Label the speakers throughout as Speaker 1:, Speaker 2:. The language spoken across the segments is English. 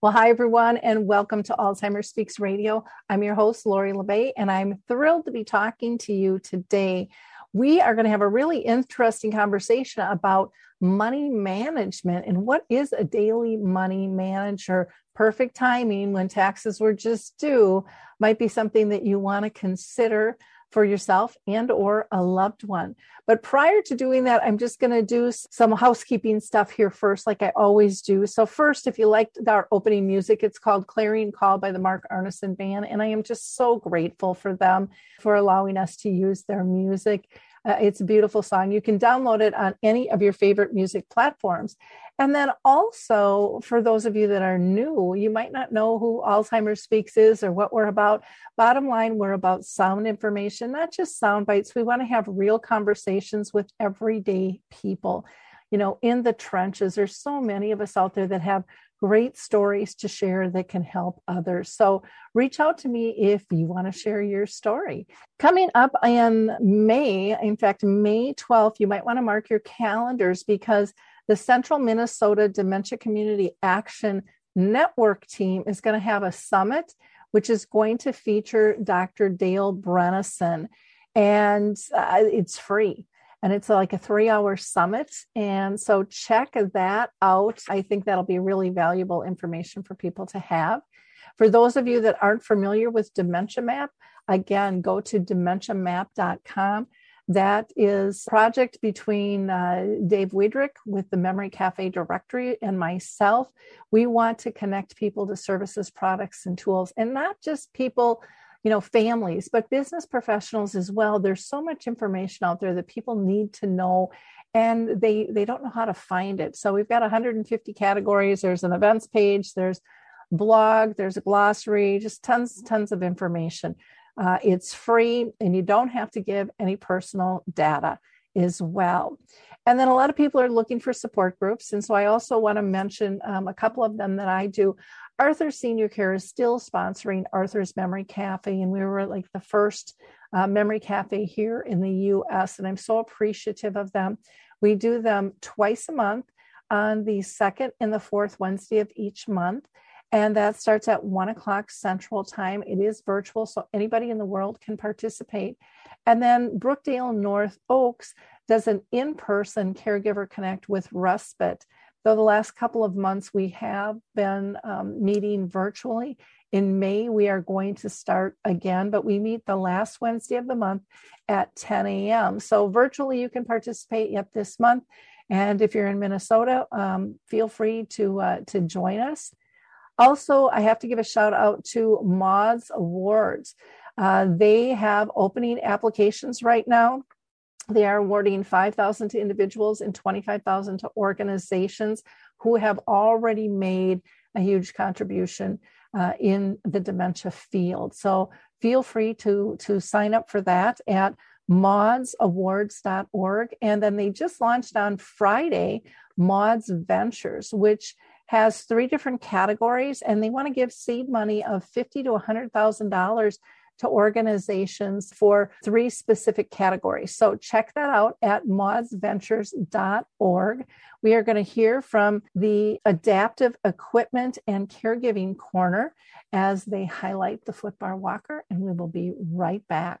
Speaker 1: Well, hi, everyone, and welcome to Alzheimer's Speaks Radio. I'm your host, Lori La Bey, and I'm thrilled to be talking to you today. We are going to have a really interesting conversation about money management and what is a daily money manager. Perfect timing when taxes were just due might be something that you want to consider for yourself and or a loved one. But prior to doing that, I'm just going to do some housekeeping stuff here first, like I always do. So first, if you liked our opening music, it's called Clarion Call by the Mark Arneson Band. And I am just so grateful for them for allowing us to use their music. Uh, it's a beautiful song. You can download it on any of your favorite music platforms. And then also, for those of you that are new, you might not know who Alzheimer's Speaks is or what we're about. Bottom line, we're about sound information, not just sound bites. We want to have real conversations with everyday people. You know, in the trenches, there's so many of us out there that have great stories to share that can help others. So reach out to me if you want to share your story. Coming up in May, in fact, May 12th, you might want to mark your calendars because the Central Minnesota Dementia Community Action Network team is going to have a summit, which is going to feature Dr. Dale Bredesen. And uh, it's free and it's like a three hour summit. And so check that out. I think that'll be really valuable information for people to have. For those of you that aren't familiar with Dementia Map, again, go to dementiamap.com. That is project between uh, Dave Wiederrich with the Memory Cafe Directory and myself. We want to connect people to services, products, and tools, and not just people, you know, families, but business professionals as well. There's so much information out there that people need to know and they they don't know how to find it. So we've got 150 categories. There's an events page, there's blog, there's a glossary, just tons tons of information. Uh, it's free and you don't have to give any personal data as well. And then a lot of people are looking for support groups. And so I also want to mention um, a couple of them that I do. Arthur Senior Care is still sponsoring Arthur's Memory Cafe, and we were like the first uh, memory cafe here in the US, and I'm so appreciative of them. We do them twice a month on the second and the fourth Wednesday of each month. And that starts at one o'clock central time. It is virtual, so anybody in the world can participate. And then Brookdale North Oaks does an in person caregiver connect with respite. Though the last couple of months we have been um, meeting virtually. In May, we are going to start again, but we meet the last Wednesday of the month at 10 a.m. So virtually you can participate yet this month. And if you're in Minnesota, um, feel free to uh, to join us. Also, I have to give a shout out to Maude's Awards. Uh, they have opening applications right now. They are awarding 5,000 to individuals and 25,000 to organizations who have already made a huge contribution uh, in the dementia field. So feel free to, to sign up for that at maudesawards.org. And then they just launched on Friday Maude's Ventures, which has three different categories, and they want to give seed money of fifty to hundred thousand dollars to organizations for three specific categories. So check that out at maudesventures.org. We are going to hear from the Adaptive Equipment and Caregiving Corner as they highlight the footbar walker, and we will be right back.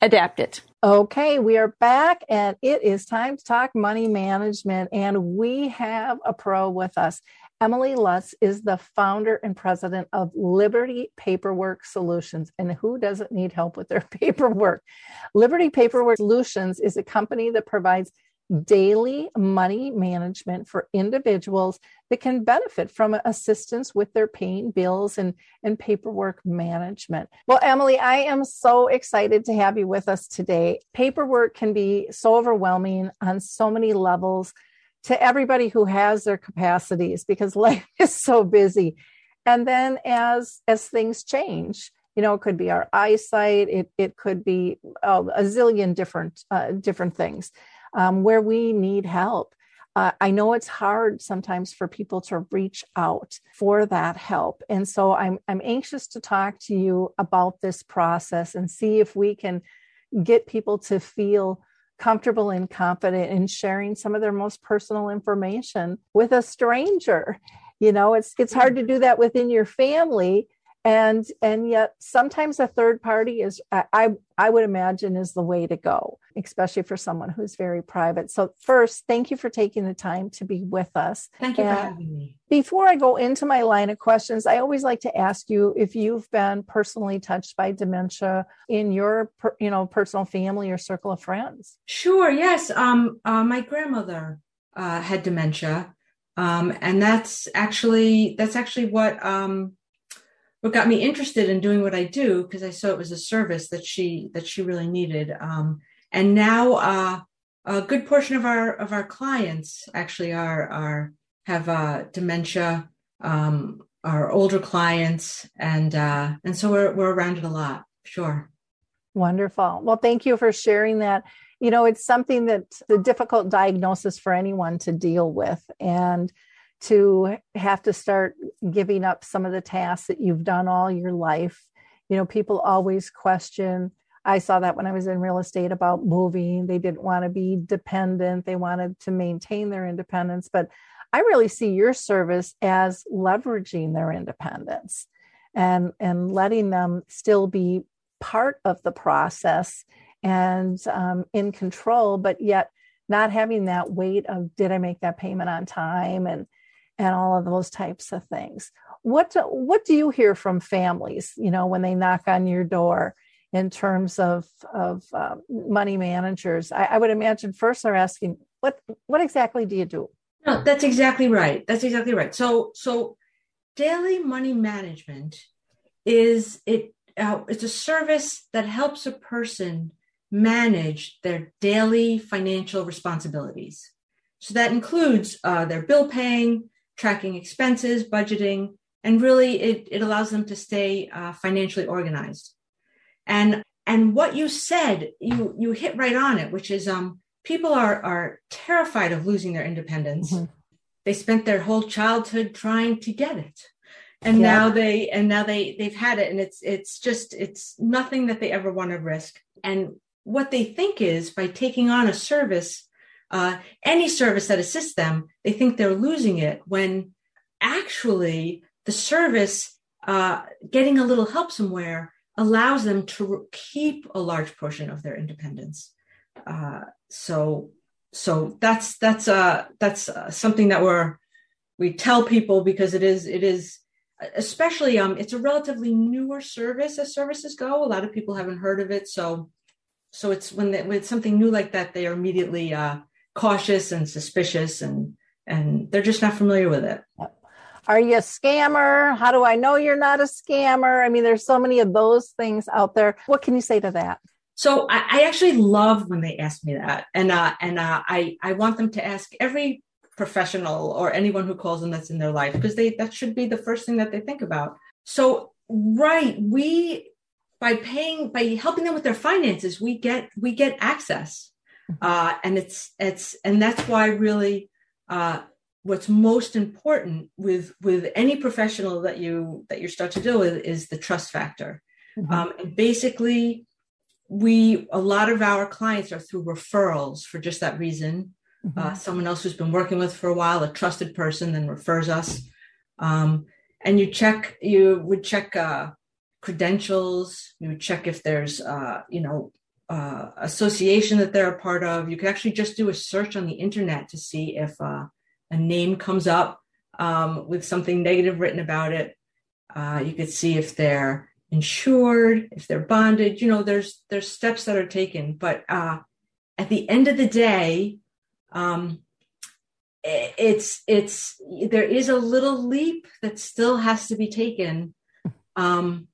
Speaker 2: adapt it.
Speaker 1: Okay, we are back and it is time to talk money management. And we have a pro with us. Emily Lutz is the founder and president of Liberty Paperwork Solutions. And who doesn't need help with their paperwork? Liberty Paperwork Solutions is a company that provides daily money management for individuals that can benefit from assistance with their paying bills and, and paperwork management. Well, Emily, I am so excited to have you with us today. Paperwork can be so overwhelming on so many levels to everybody who has their capacities because life is so busy. And then as as things change, you know, it could be our eyesight, it it could be oh, a zillion different uh, different things um, where we need help. Uh, I know it's hard sometimes for people to reach out for that help. And so I'm, I'm anxious to talk to you about this process and see if we can get people to feel comfortable and confident in sharing some of their most personal information with a stranger. You know, it's it's hard to do that within your family and and yet sometimes a third party is i i would imagine is the way to go especially for someone who's very private. So first thank you for taking the time to be with us.
Speaker 3: Thank you and for having me.
Speaker 1: before i go into my line of questions i always like to ask you if you've been personally touched by dementia in your you know personal family or circle of friends.
Speaker 3: Sure yes. Um uh, my grandmother uh, had dementia. Um and that's actually that's actually what um what got me interested in doing what I do because I saw it was a service that she that she really needed. Um, and now uh, a good portion of our of our clients actually are are have uh, dementia. Um, our older clients and uh, and so we're we're around it a lot. Sure.
Speaker 1: Wonderful. Well, thank you for sharing that. You know, it's something that's a difficult diagnosis for anyone to deal with, and to have to start giving up some of the tasks that you've done all your life. You know, people always question. I saw that when I was in real estate about moving. They didn't want to be dependent, they wanted to maintain their independence. But I really see your service as leveraging their independence and, and letting them still be part of the process and um, in control, but yet not having that weight of did I make that payment on time and and all of those types of things. What do, what do you hear from families, you know, when they knock on your door in terms of of uh, money managers? I, I would imagine first they're asking, what what exactly do you do?
Speaker 3: No, that's exactly right. That's exactly right. So so daily money management is it uh, it's a service that helps a person manage their daily financial responsibilities. So that includes uh, their bill paying, tracking expenses, budgeting, and really it, it allows them to stay uh, financially organized. And and what you said, you you hit right on it, which is um, people are are terrified of losing their independence. Mm-hmm. They spent their whole childhood trying to get it. And yeah. now they and now they they've had it and it's it's just it's nothing that they ever want to risk. And what they think is by taking on a service uh, any service that assists them, they think they're losing it when actually the service uh, getting a little help somewhere allows them to keep a large portion of their independence. Uh, so, so that's that's uh, that's uh, something that we're we tell people because it is it is especially um it's a relatively newer service as services go. A lot of people haven't heard of it, so so it's when, they, when it's something new like that, they are immediately uh, cautious and suspicious and and they're just not familiar with it.
Speaker 1: are you a scammer? How do I know you're not a scammer? I mean, there's so many of those things out there. What can you say to that?
Speaker 3: So I, I actually love when they ask me that, and uh, and uh, I I want them to ask every professional or anyone who calls them that's in their life because they that should be the first thing that they think about. So right, we by paying by helping them with their finances, we get we get access. Uh, and it's it's and that's why really uh, what's most important with with any professional that you that you start to deal with is the trust factor mm-hmm. um, and basically we a lot of our clients are through referrals for just that reason mm-hmm. uh, someone else who's been working with for a while a trusted person then refers us um, and you check you would check uh, credentials you would check if there's uh, you know uh, association that they're a part of you could actually just do a search on the internet to see if uh, a name comes up um, with something negative written about it. Uh, you could see if they're insured, if they're bonded. You know, there's there's steps that are taken, but uh, at the end of the day, um, it's it's there is a little leap that still has to be taken. Um,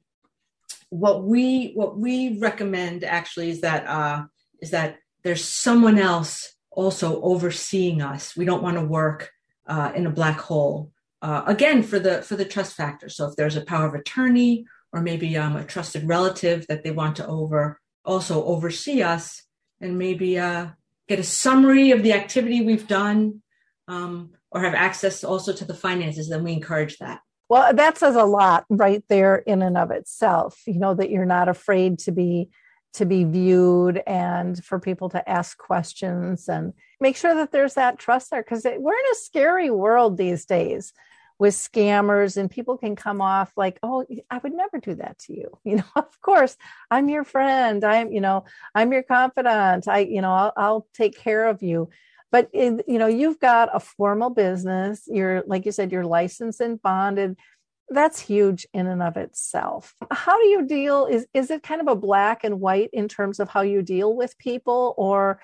Speaker 3: what we what we recommend actually is that uh, is that there's someone else also overseeing us. We don't want to work uh, in a black hole. Uh, again, for the for the trust factor. So if there's a power of attorney or maybe um, a trusted relative that they want to over also oversee us and maybe uh, get a summary of the activity we've done um, or have access also to the finances, then we encourage that.
Speaker 1: Well, that says a lot right there in and of itself. You know that you're not afraid to be to be viewed and for people to ask questions and make sure that there's that trust there. Because we're in a scary world these days with scammers and people can come off like oh i would never do that to you. You know of course i'm your friend. I'm you know i'm your confidant. I you know i'll, I'll take care of you but you know you've got a formal business you're like you said you're licensed and bonded. That's huge in and of itself. How do you deal is is it kind of a black and white in terms of how you deal with people? Or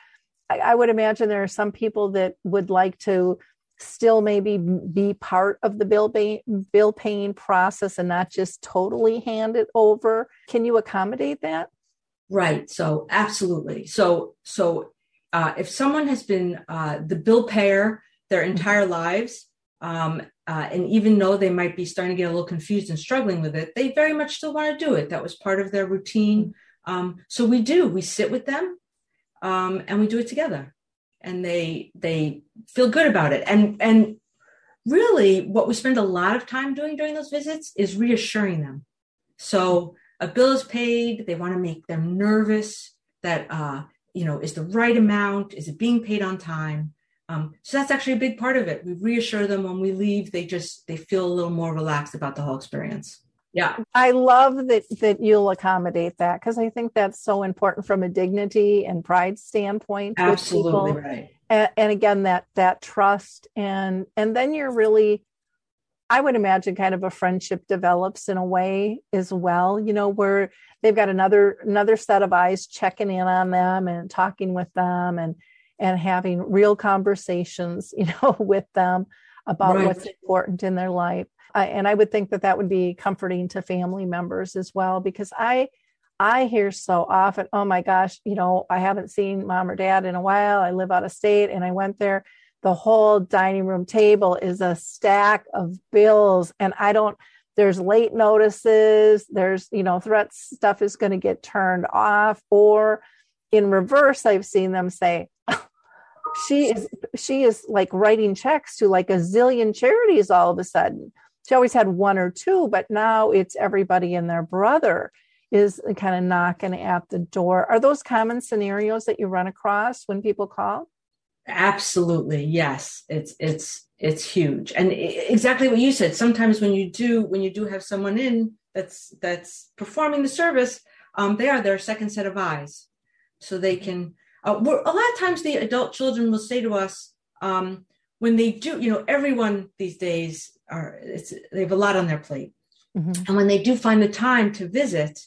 Speaker 1: I, I would imagine there are some people that would like to still maybe be part of the bill pay, bill paying process and not just totally hand it over. Can you accommodate that?
Speaker 3: Right. So absolutely. So so uh, if someone has been uh, the bill payer their entire lives um, uh, and even though they might be starting to get a little confused and struggling with it, they very much still want to do it. That was part of their routine. Um, so we do. We sit with them, um, and we do it together, and they they feel good about it. And and really, what we spend a lot of time doing during those visits is reassuring them. So a bill is paid. They want to make them nervous that uh, you know is the right amount. Is it being paid on time? Um, so that's actually a big part of it. We reassure them when we leave, they just they feel a little more relaxed about the whole experience. Yeah.
Speaker 1: I love that that you'll accommodate that because I think that's so important from a dignity and pride standpoint.
Speaker 3: Absolutely right.
Speaker 1: And, and again, that that trust and and then you're really I would imagine kind of a friendship develops in a way as well, you know, where they've got another another set of eyes checking in on them and talking with them and and having real conversations, you know, with them about right. what's important in their life. Uh, and I would think that that would be comforting to family members as well, because I, I hear so often, oh my gosh, you know, I haven't seen mom or dad in a while. I live out of state and I went there. The whole dining room table is a stack of bills and I don't, there's late notices, there's, you know, threats stuff is going to get turned off. Or in reverse, I've seen them say, she is she is like writing checks to like a zillion charities all of a sudden she always had one or two but now it's everybody and their brother is kind of knocking at the door are those common scenarios that you run across when people call
Speaker 3: absolutely yes. It's it's it's huge. And exactly what you said sometimes when you do when you do have someone in that's that's performing the service um, they are their second set of eyes. So they can uh, a lot of times the adult children will say to us um, when they do, you know, everyone these days are it's they have a lot on their plate, mm-hmm. and when they do find the time to visit,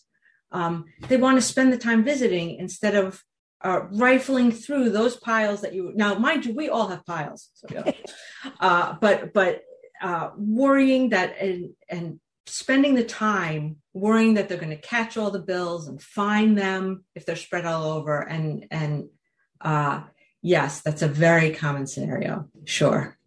Speaker 3: um, they want to spend the time visiting instead of uh, rifling through those piles that you now mind you we all have piles so, yeah. uh, but but uh, worrying that and and spending the time worrying that they're going to catch all the bills and find them if they're spread all over and and uh, yes that's a very common scenario sure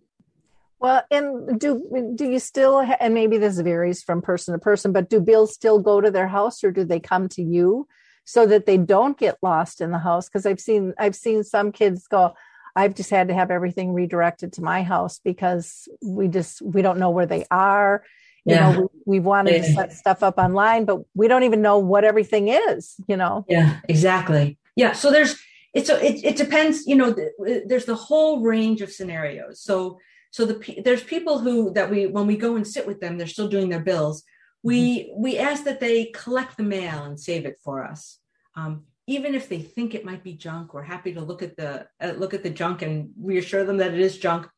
Speaker 1: well and do do you still ha- and maybe this varies from person to person but do bills still go to their house or do they come to you so that they don't get lost in the house because i've seen i've seen some kids go I've just had to have everything redirected to my house because we just we don't know where they are. You yeah. know, we, we wanted yeah. to set stuff up online, but we don't even know what everything is. You know.
Speaker 3: Yeah, exactly. Yeah. So there's it's a, it, it depends. You know, uh, there's the whole range of scenarios. So so the there's people who that we when we go and sit with them, they're still doing their bills. We mm-hmm. we ask that they collect the mail and save it for us. Um, even if they think it might be junk, we're happy to look at the uh, look at the junk and reassure them that it is junk.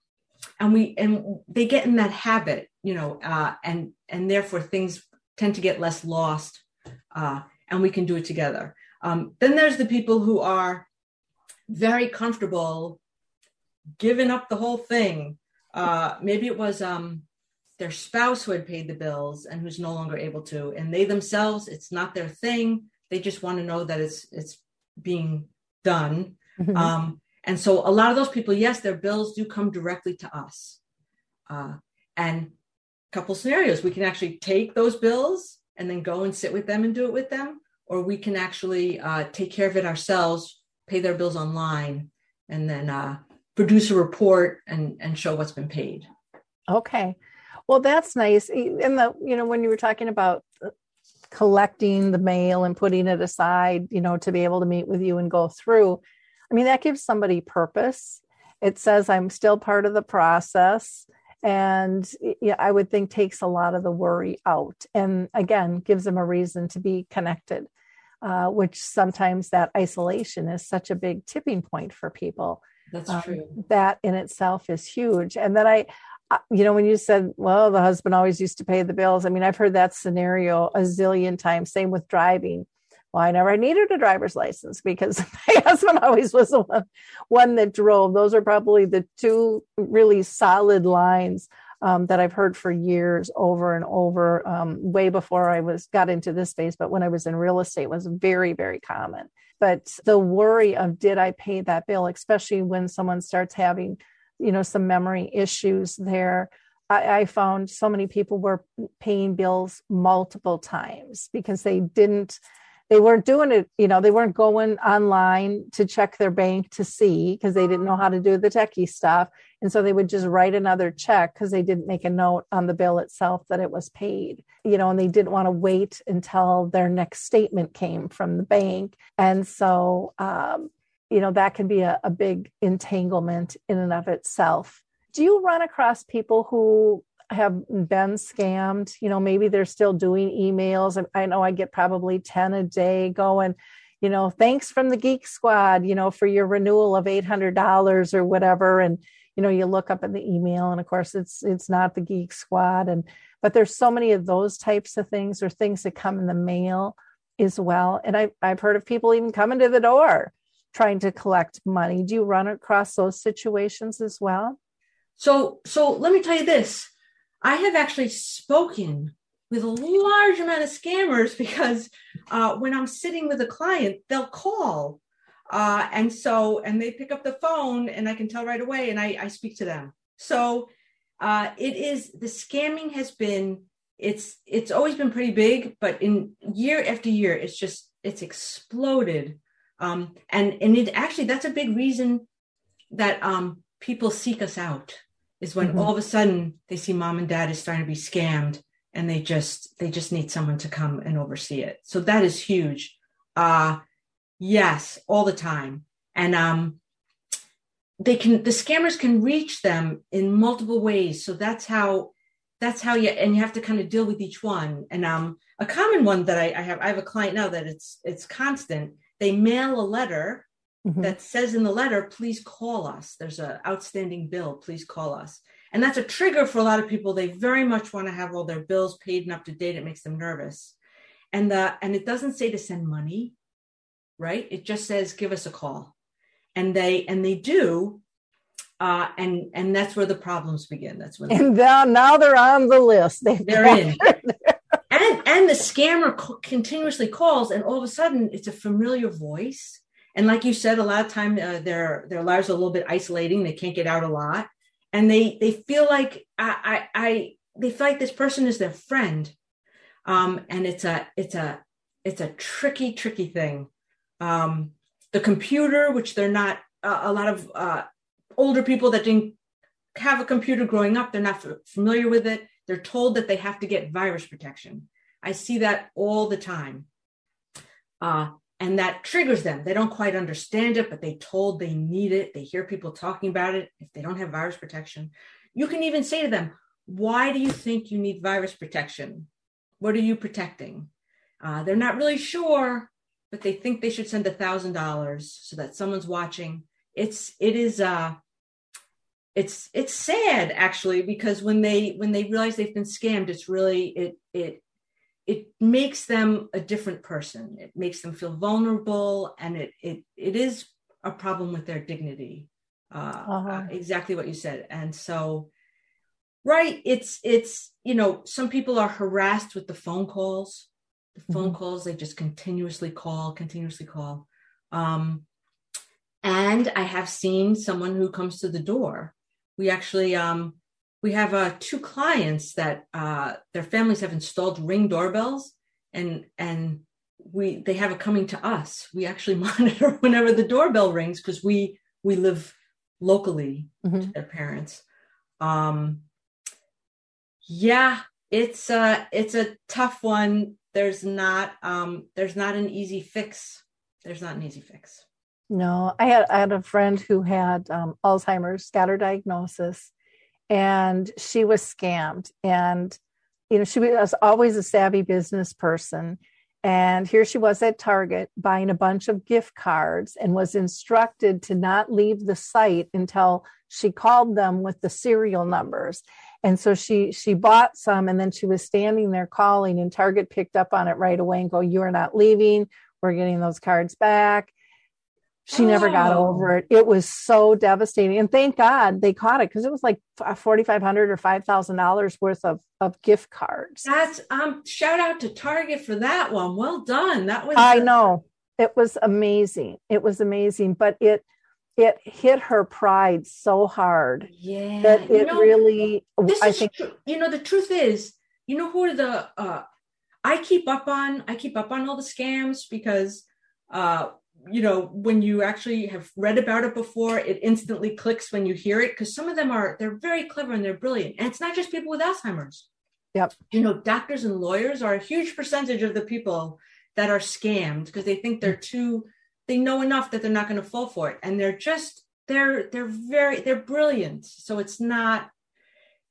Speaker 3: And we and they get in that habit, you know, uh, and and therefore things tend to get less lost, uh, and we can do it together. Um, then there's the people who are very comfortable giving up the whole thing. Uh, maybe it was um, their spouse who had paid the bills and who's no longer able to, and they themselves, it's not their thing they just want to know that it's it's being done. Mm-hmm. Um, and so a lot of those people, yes, their bills do come directly to us. Uh, and a couple scenarios, we can actually take those bills and then go and sit with them and do it with them, or we can actually uh, take care of it ourselves, pay their bills online, and then uh, produce a report and and show what's been paid.
Speaker 1: Okay, well that's nice. And the you know when you were talking about collecting the mail and putting it aside, you know, to be able to meet with you and go through. I mean, that gives somebody purpose. It says I'm still part of the process. And yeah, I would think takes a lot of the worry out. And again, gives them a reason to be connected, uh, which sometimes that isolation is such a big tipping point for people.
Speaker 3: That's um, true.
Speaker 1: That in itself is huge. And then I, you know, when you said, well, the husband always used to pay the bills. I mean, I've heard that scenario a zillion times. Same with driving. Well, I never needed a driver's license because my husband always was the one, one that drove. Those are probably the two really solid lines um, that I've heard for years over and over, um, way before I was got into this space. But when I was in real estate, was very, very common. But the worry of did I pay that bill, especially when someone starts having you know some memory issues there. I, I, found so many people were paying bills multiple times because they didn't they weren't doing it you know they weren't going online to check their bank to see because they didn't know how to do the techie stuff. And so they would just write another check because they didn't make a note on the bill itself that it was paid you know and they didn't want to wait until their next statement came from the bank. And so um, you know that can be a, a big entanglement in and of itself. Do you run across people who have been scammed? You know maybe they're still doing emails. I know i get probably 10 a day going you know thanks from the geek squad you know for your renewal of $800 or whatever. And you know you look up in the email and of course it's it's not the geek squad. And but there's so many of those types of things or things that come in the mail as well. And I, i've heard of people even coming to the door trying to collect money. Do you run across those situations as well?
Speaker 3: So, so let me tell you this. I have actually spoken with a large amount of scammers because uh, when I'm sitting with a client, they'll call. Uh, and so, and they pick up the phone and I can tell right away and I, I speak to them. So uh, it is, the scamming has been, it's, it's always been pretty big, but in year after year, it's just, it's exploded um, and and it actually that's a big reason that um, people seek us out is when mm-hmm. all of a sudden they see mom and dad is starting to be scammed and they just they just need someone to come and oversee it. So that is huge. Uh yes all the time. And um they can the scammers can reach them in multiple ways. So that's how that's how you and you have to kind of deal with each one. And um a common one that I, I have i have a client now that it's it's constant they mail a letter mm-hmm. that says in the letter, please call us. There's an outstanding bill, please call us. And that's a trigger for a lot of people. They very much want to have all their bills paid and up to date. It makes them nervous. And the and it doesn't say to send money, right? It just says give us a call. And they and they do. uh, and and that's where the problems begin. That's when
Speaker 1: and now, now they're on the list. They,
Speaker 3: they're in. And the scammer co- continuously calls, and all of a sudden it's a familiar voice. And like you said, a lot of time uh, their their lives are a little bit isolating. They can't get out a lot, and they they feel like I I, I they feel like this person is their friend, um, and it's a it's a it's a tricky tricky thing. Um, the computer, which they're not uh, a lot of uh, older people that didn't have a computer growing up, they're not familiar with it. They're told that they have to get virus protection. I see that all the time. Uh, and that triggers them. They don't quite understand it, but they told they need it. They hear people talking about it. If they don't have virus protection, you can even say to them, Why do you think you need virus protection? What are you protecting? Uh, they're not really sure, but they think they should send a thousand dollars so that someone's watching. It's it is uh it's it's sad actually because when they when they realize they've been scammed, it's really it it it makes them a different person. It makes them feel vulnerable, and it it it is a problem with their dignity. Uh,
Speaker 1: Uh-huh.
Speaker 3: uh, exactly what you said, and so right, it's it's you know some people are harassed with the phone calls. The phone calls they just continuously call, continuously call. Um, and I have seen someone who comes to the door. We actually um, we have uh, two clients that uh, their families have installed ring doorbells, and and we they have it coming to us. We actually monitor whenever the doorbell rings because we we live locally
Speaker 1: Mhm.
Speaker 3: to their parents. Um, yeah, it's a it's a tough one. There's not um, there's not an easy fix. There's not an easy fix.
Speaker 1: No, I had I had a friend who had um, Alzheimer's, got her diagnosis, and she was scammed. And you know, she was always a savvy business person. And here she was at Target buying a bunch of gift cards and was instructed to not leave the site until she called them with the serial numbers. And so she she bought some and then she was standing there calling and Target picked up on it right away and go, You are not leaving. We're getting those cards back. She never got
Speaker 3: Oh.
Speaker 1: over it. It was so devastating. And thank God they caught it because it was like forty five hundred or five thousand dollars worth of, of gift cards.
Speaker 3: That's um shout out to Target for that one. Well done. That was
Speaker 1: I know. It was amazing. It was amazing. But it it hit her pride so hard
Speaker 3: Yeah.
Speaker 1: that
Speaker 3: You
Speaker 1: it
Speaker 3: know,
Speaker 1: really
Speaker 3: this
Speaker 1: I
Speaker 3: is
Speaker 1: think
Speaker 3: true. you know the truth is you know who are the uh i keep up on i keep up on all the scams because uh you know when you actually have read about it before it instantly clicks when you hear it because some of them are they're very clever and they're brilliant. And it's not just people with alzheimer's.
Speaker 1: Yep.
Speaker 3: you know doctors and lawyers are a huge percentage of the people that are scammed because they think they're too they know enough that they're not going to fall for it. And they're just they're they're very they're brilliant. So it's not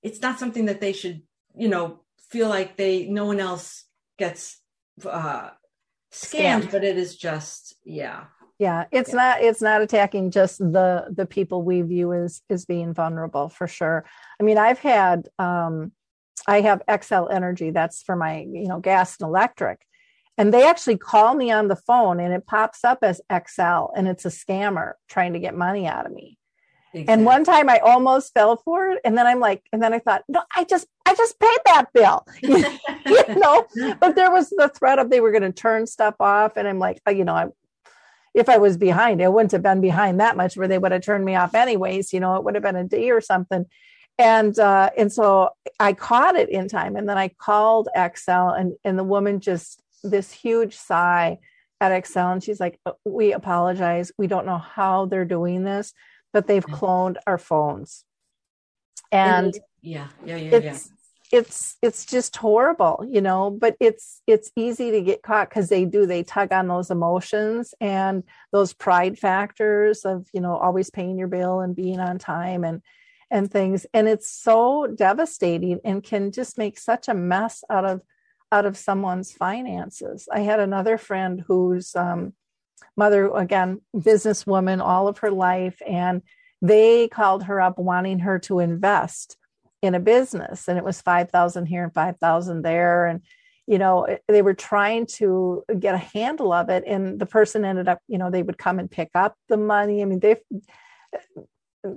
Speaker 3: it's not something that they should you know feel like they no one else gets uh scammed,
Speaker 1: Scammed.
Speaker 3: but it is just yeah
Speaker 1: yeah it's
Speaker 3: Yeah.
Speaker 1: not it's not attacking just the the people we view as as being vulnerable for sure i mean i've had um i have Xcel Energy that's for my you know gas and electric and they actually call me on the phone and it pops up as Xcel and it's a scammer trying to get money out of me and one time i almost fell for it and then i'm like and then i thought no i just i just paid that bill. You know? But there was the threat of they were going to turn stuff off and i'm like oh, you know i if i was behind it wouldn't have been behind that much where they would have turned me off anyways you know it would have been a day or something. And uh and so i caught it in time and then i called Xcel and and the woman just this huge sigh at Xcel and she's like "Uh, we apologize. We don't know how they're doing this but they've cloned our phones. And
Speaker 3: yeah yeah yeah yeah.
Speaker 1: it's it's it's just horrible you know but it's it's easy to get caught because they do they tug on those emotions and those pride factors of you know always paying your bill and being on time and and things. And it's so devastating and can just make such a mess out of out of someone's finances. I had another friend who's um, mother again businesswoman all of her life and they called her up wanting her to invest in a business and it was 5000 here and 5000 there and you know they were trying to get a handle of it and the person ended up you know they would come and pick up the money i mean they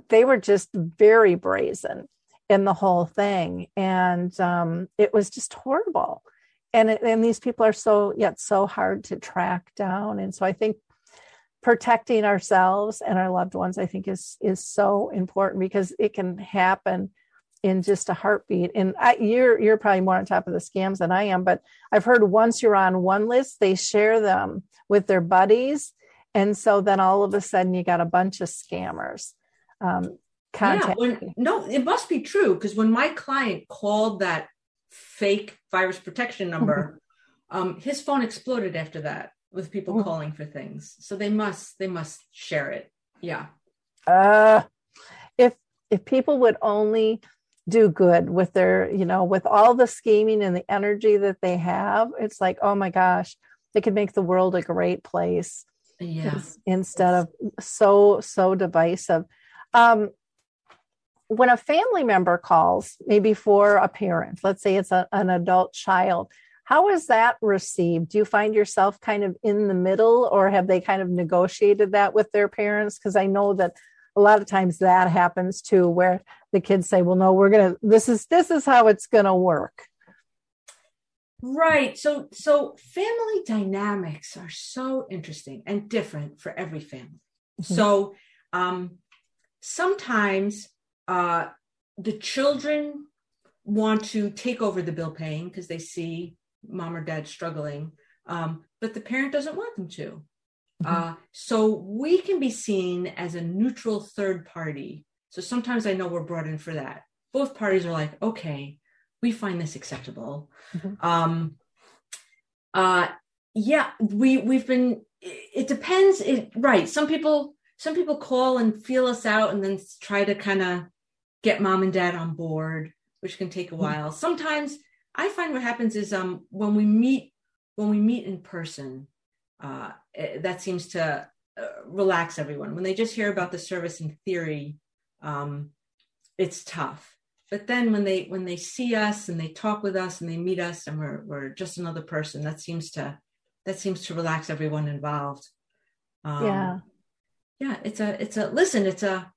Speaker 1: they were just very brazen in the whole thing. And um, it was just horrible. And, and these people are so, yet so hard to track down. And so I think protecting ourselves and our loved ones, I think is, is so important because it can happen in just a heartbeat. And I, you're you're probably more on top of the scams than I am, but I've heard once you're on one list, they share them with their buddies, and so then all of a sudden you got a bunch of scammers. Um,
Speaker 3: yeah, when, no, it must be true because when my client called that fake virus protection number, um, his phone exploded after that with people mm. calling for things. So they must they must share it. Yeah.
Speaker 1: Uh, if if people would only do good with their, you know, with all the scheming and the energy that they have, it's like, oh my gosh, they could make the world a great place.
Speaker 3: Yeah.
Speaker 1: Instead of so, so divisive. Um, when a family member calls, maybe for a parent, let's say it's a, an adult child, how is that received? Do you find yourself kind of in the middle, or have they kind of negotiated that with their parents? Because I know that a lot of times that happens too where the kids say well no we're gonna this is this is how it's gonna work
Speaker 3: right so so family dynamics are so interesting and different for every family mm-hmm. so um sometimes uh the children want to take over the bill paying because they see mom or dad struggling um, but the parent doesn't want them to Mm-hmm. Uh, so we can be seen as a neutral third party. So sometimes I know we're brought in for that. Both parties are like, okay, we find this acceptable. Mm-hmm. Um, uh, yeah, we we've been. It depends. It right. Some people some people call and feel us out, and then try to kind of get mom and dad on board, which can take a mm-hmm. while. Sometimes I find what happens is um when we meet when we meet in person, uh, eh, that seems to uh, relax everyone. When they just hear about the service in theory, um, it's tough. But then when they when they see us and they talk with us and they meet us and we're we're just another person, that seems to that seems to relax everyone involved.
Speaker 1: Um, yeah,
Speaker 3: yeah. It's a it's a listen. It's a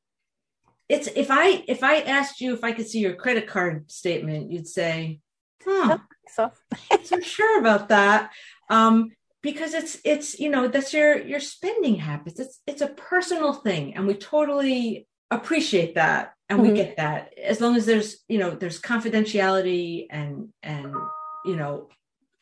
Speaker 3: it's if I if I asked you if I could see your credit card statement, you'd say, "Huh,
Speaker 1: so.
Speaker 3: I'm sure about that." Um, because it's it's you know that's your your spending habits. It's it's a personal thing and we totally appreciate that and mm-hmm. we get that. As long as there's you know there's confidentiality and and you know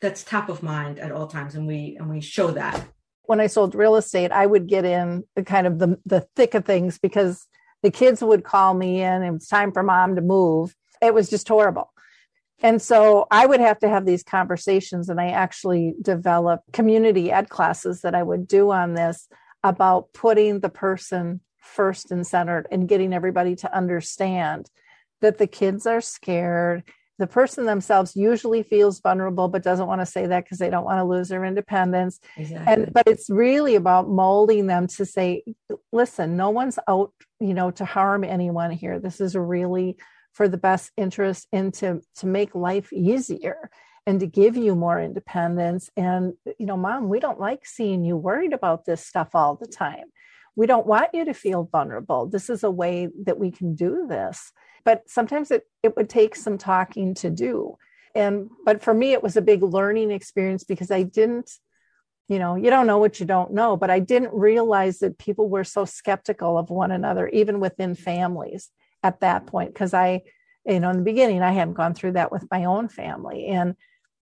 Speaker 3: that's top of mind at all times and we and we show that.
Speaker 1: When i sold real estate i would get in the kind of the the thick of things because the kids would call me in and it's time for mom to move it was just horrible and so I would have to have these conversations, and I actually developed community ed classes that I would do on this about putting the person first and centered and getting everybody to understand that the kids are scared. The person themselves usually feels vulnerable, but doesn't want to say that because they don't want to lose their independence. Exactly. And but it's really about molding them to say, listen, no one's out, you know, to harm anyone here. This is really for the best interest and to to make life easier and to give you more independence and you know mom we don't like seeing you worried about this stuff all the time we don't want you to feel vulnerable this is a way that we can do this but sometimes it, it would take some talking to do and but for me it was a big learning experience because i didn't you know you don't know what you don't know but i didn't realize that people were so skeptical of one another even within families at that point because I, you know, in the beginning, I hadn't gone through that with my own family. And,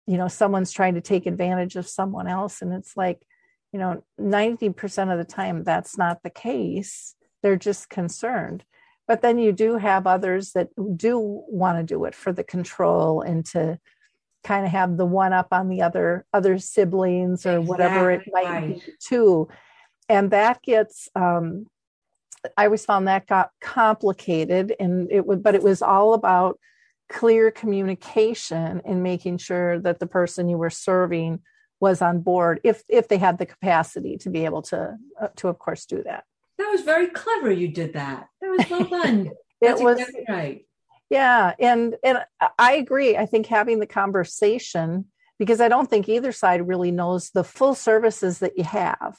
Speaker 1: you know, someone's trying to take advantage of someone else. And it's like, you know, 90% of the time, that's not the case. They're just concerned. But then you do have others that do want to do it for the control and to kind of have the one up on the other other siblings or whatever it might be too. And that gets um, I always found that got complicated and it would, but it was all about clear communication and making sure that the person you were serving was on board if if they had the capacity to be able to uh, to of course do that
Speaker 3: that was very clever you did that. That was well done.
Speaker 1: It was exactly right. Yeah and and i agree. I think having the conversation because i don't think either side really knows the full services that you have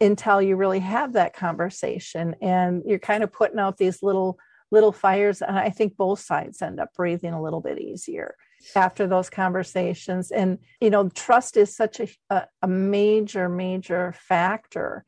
Speaker 1: until you really have that conversation and you're kind of putting out these little little fires and i think both sides end up breathing a little bit easier after those conversations and you know trust is such a, a, a major major factor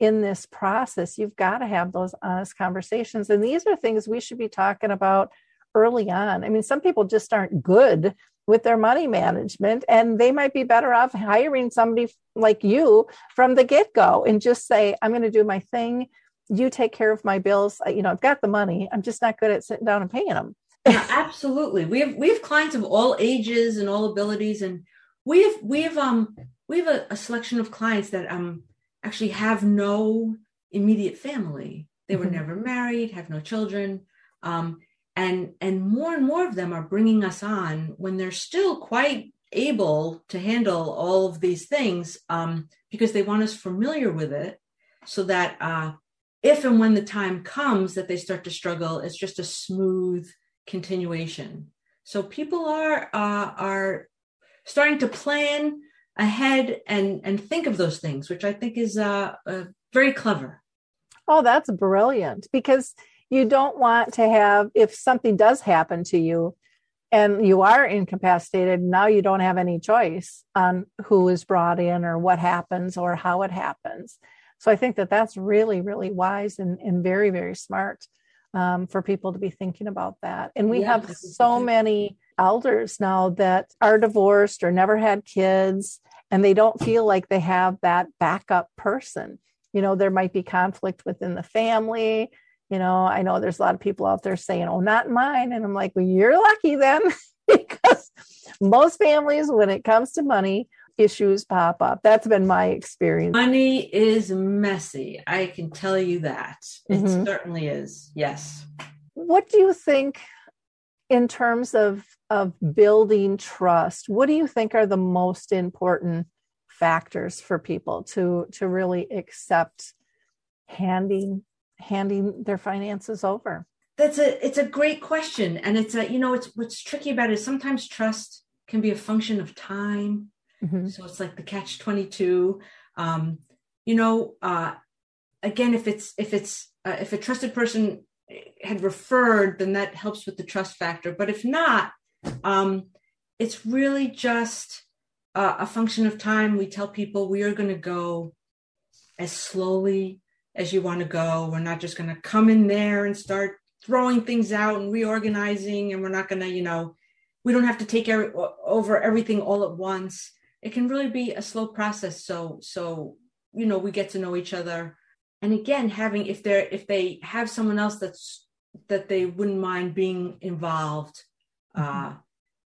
Speaker 1: in this process you've got to have those honest conversations. And these are things we should be talking about early on. I mean some people just aren't good with their money management and they might be better off hiring somebody like you from the get-go and just say i'm going to do my thing. You take care of my bills. You know i've got the money. I'm just not good at sitting down and paying them
Speaker 3: yeah, absolutely. We have we have clients of all ages and all abilities and we have we have um we have a, a selection of clients that um actually have no immediate family. They were mm-hmm. never married have no children. Um and and more and more of them are bringing us on when they're still quite able to handle all of these things um, because they want us familiar with it so that uh, if and when the time comes that they start to struggle it's just a smooth continuation. So people are uh, are starting to plan ahead and and think of those things which i think is uh, uh very clever.
Speaker 1: Oh that's brilliant because you don't want to have if something does happen to you and you are incapacitated now you don't have any choice on who is brought in or what happens or how it happens. So i think that that's really really wise and, and very very smart um, for people to be thinking about that. And we yeah, have so many elders now that are divorced or never had kids and they don't feel like they have that backup person you know there might be conflict within the family you know, I know there's a lot of people out there saying, oh, not mine. And I'm like, well, you're lucky then, because most families, when it comes to money, issues pop up. That's been my experience.
Speaker 3: Money is messy. I can tell you that. It mm-hmm. certainly is. Yes.
Speaker 1: What do you think in terms of of building trust? What do you think are the most important factors for people to to really accept handing handing their finances over?
Speaker 3: That's a it's a great question, and it's a you know it's what's tricky about it is sometimes trust can be a function of time. Mm-hmm. So it's like the catch twenty two. Um, you know, uh, again, if it's if it's uh, if a trusted person had referred, then that helps with the trust factor. But if not, um, it's really just a function of time. We tell people we are going to go as slowly as you want to go. We're not just going to come in there and start throwing things out and reorganizing, and we're not going to, you know, we don't have to take every, over everything all at once. It can really be a slow process. So, so you know, we get to know each other, and again, having if they're if they have someone else that's that they wouldn't mind being involved. Mm-hmm. Uh,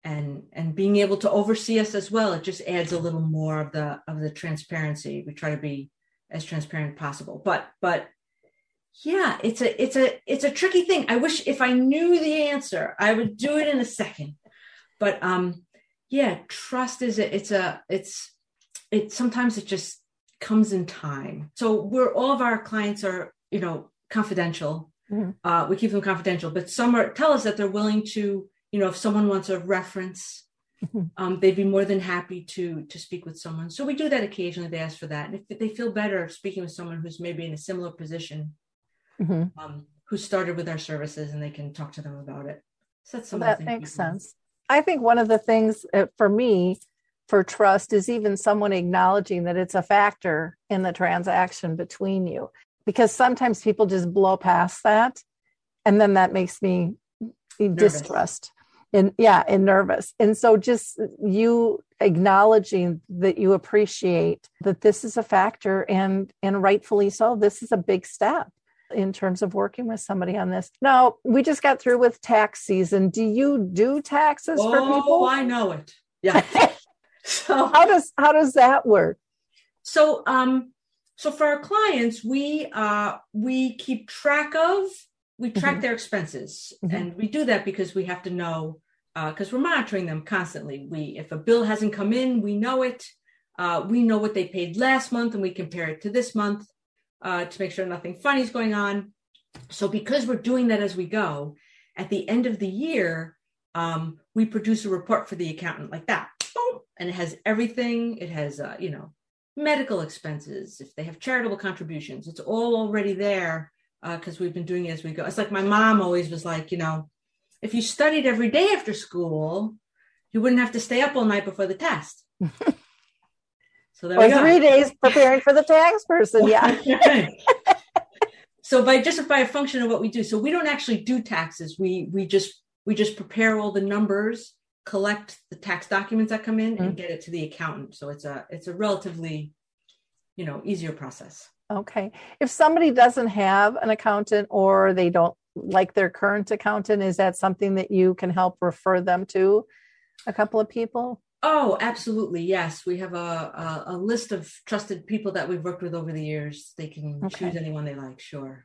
Speaker 3: and and being able to oversee us as well it just adds a little more of the of the transparency we try to be as transparent as possible. But but yeah, it's a it's a it's a tricky thing. I wish if I knew the answer, I would do it in a second. But um yeah, trust is a, it's a it's it sometimes it just comes in time. So we're all of our clients are, you know, confidential. Mm-hmm. Uh, we keep them confidential, but some are tell us that they're willing to, you know, if someone wants a reference Mm-hmm. um, they'd be more than happy to to speak with someone. So we do that occasionally. They ask for that, and if they feel better speaking with someone who's maybe in a similar position, mm-hmm. um, who started with our services, and they can talk to them about it. So that's
Speaker 1: well, that makes sense. I think one of the things uh, for me for trust is even someone acknowledging that it's a factor in the transaction between you, because sometimes people just blow past that, and then that makes me Nervous. distrust and yeah and nervous. And so just you acknowledging that you appreciate that this is a factor and and rightfully so this is a big step in terms of working with somebody on this. Now we just got through with tax season. Do you do taxes
Speaker 3: oh,
Speaker 1: for people?
Speaker 3: I know it. Yeah.
Speaker 1: So how does how does that work?
Speaker 3: So um so for our clients we uh we keep track of we track mm-hmm. their expenses. Mm-hmm. and we do that because we have to know because uh, we're monitoring them constantly. We, if a bill hasn't come in, we know it. Uh, we know what they paid last month, and we compare it to this month uh, to make sure nothing funny is going on. So, because we're doing that as we go, at the end of the year, um, we produce a report for the accountant like that, boom, and it has everything. It has, uh, you know, medical expenses, if they have charitable contributions, it's all already there because uh, we've been doing it as we go. It's like my mom always was like, you know, if you studied every day after school, you wouldn't have to stay up all night before the test.
Speaker 1: so there or three days preparing for the tax person. Yeah.
Speaker 3: so by just by a function of what we do, so we don't actually do taxes. We we just we just prepare all the numbers collect the tax documents that come in mm-hmm. and get it to the accountant. So it's a it's a relatively, you know, easier process.
Speaker 1: Okay. If somebody doesn't have an accountant or they don't like their current accountant, is that something that you can help refer them to a couple of people?
Speaker 3: Oh, absolutely. Yes. We have a, a, a list of trusted people that we've worked with over the years. They can okay. choose anyone they like. Sure.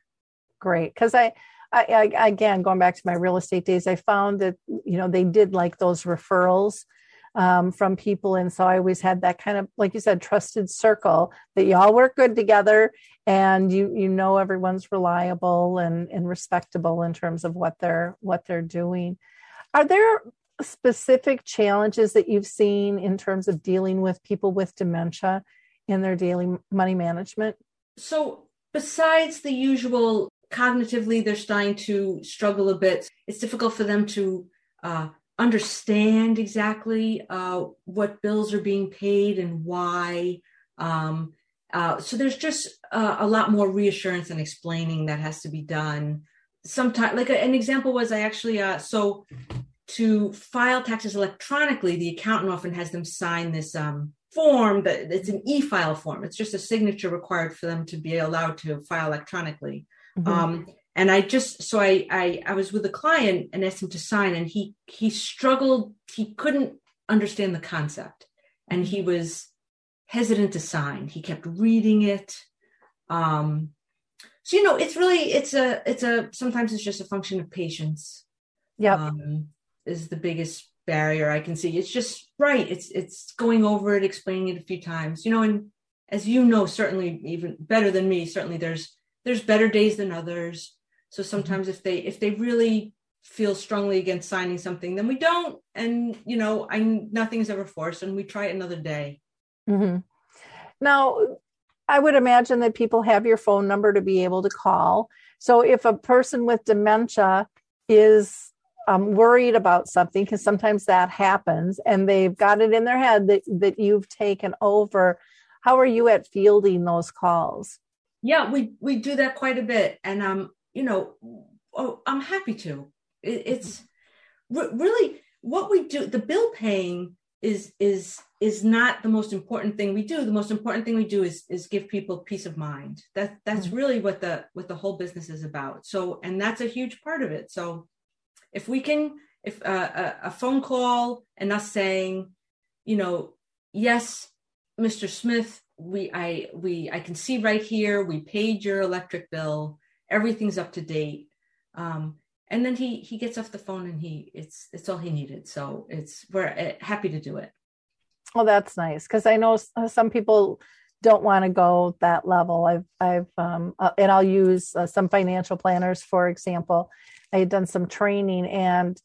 Speaker 1: Great. Because I, I, I, again, going back to my real estate days, I found that you know they did like those referrals um, from people, and so I always had that kind of, like you said, trusted circle that you all work good together, and you you know everyone's reliable and and respectable in terms of what they're what they're doing. Are there specific challenges that you've seen in terms of dealing with people with dementia in their daily money management?
Speaker 3: So besides the usual cognitively they're starting to struggle a bit it's difficult for them to uh, understand exactly uh, what bills are being paid and why um, uh, so there's just uh, a lot more reassurance and explaining that has to be done sometimes like a, an example was i actually uh, so to file taxes electronically the accountant often has them sign this um, form that it's an e-file form it's just a signature required for them to be allowed to file electronically Mm-hmm. Um, and I just so I, I I was with a client and asked him to sign, and he he struggled. He couldn't understand the concept, and he was hesitant to sign. He kept reading it. Um, so you know, it's really it's a it's a sometimes it's just a function of patience.
Speaker 1: Yeah, um,
Speaker 3: is the biggest barrier I can see. It's just right. It's it's going over it, explaining it a few times. You know, and as you know, certainly even better than me, certainly there's there's better days than others. So mm-hmm. sometimes if they if they really feel strongly against signing something, then we don't. And you know, I nothing's ever forced, and we try it another day.
Speaker 1: Mm-hmm. Now, I would imagine that people have your phone number to be able to call. So if a person with dementia is um, worried about something, because sometimes that happens, and they've got it in their head that that you've taken over, how are you at fielding those calls?
Speaker 3: yeah we we do that quite a bit and um you know oh, i'm happy to it, it's re- really what we do the bill paying is is is not the most important thing we do. The most important thing we do is is give people peace of mind. That that's mm-hmm. really what the what the whole business is about. So and that's a huge part of it. So if we can if uh, a, a phone call and us saying you know yes mr smith we i we i can see right here we paid your electric bill. Everything's up to date. Um and then he he gets off the phone and he it's it's all he needed. So it's we're uh, happy to do it.
Speaker 1: Well that's nice. Because i know some people don't want to go that level. I've i've um uh, and i'll use uh, some financial planners for example. I had done some training and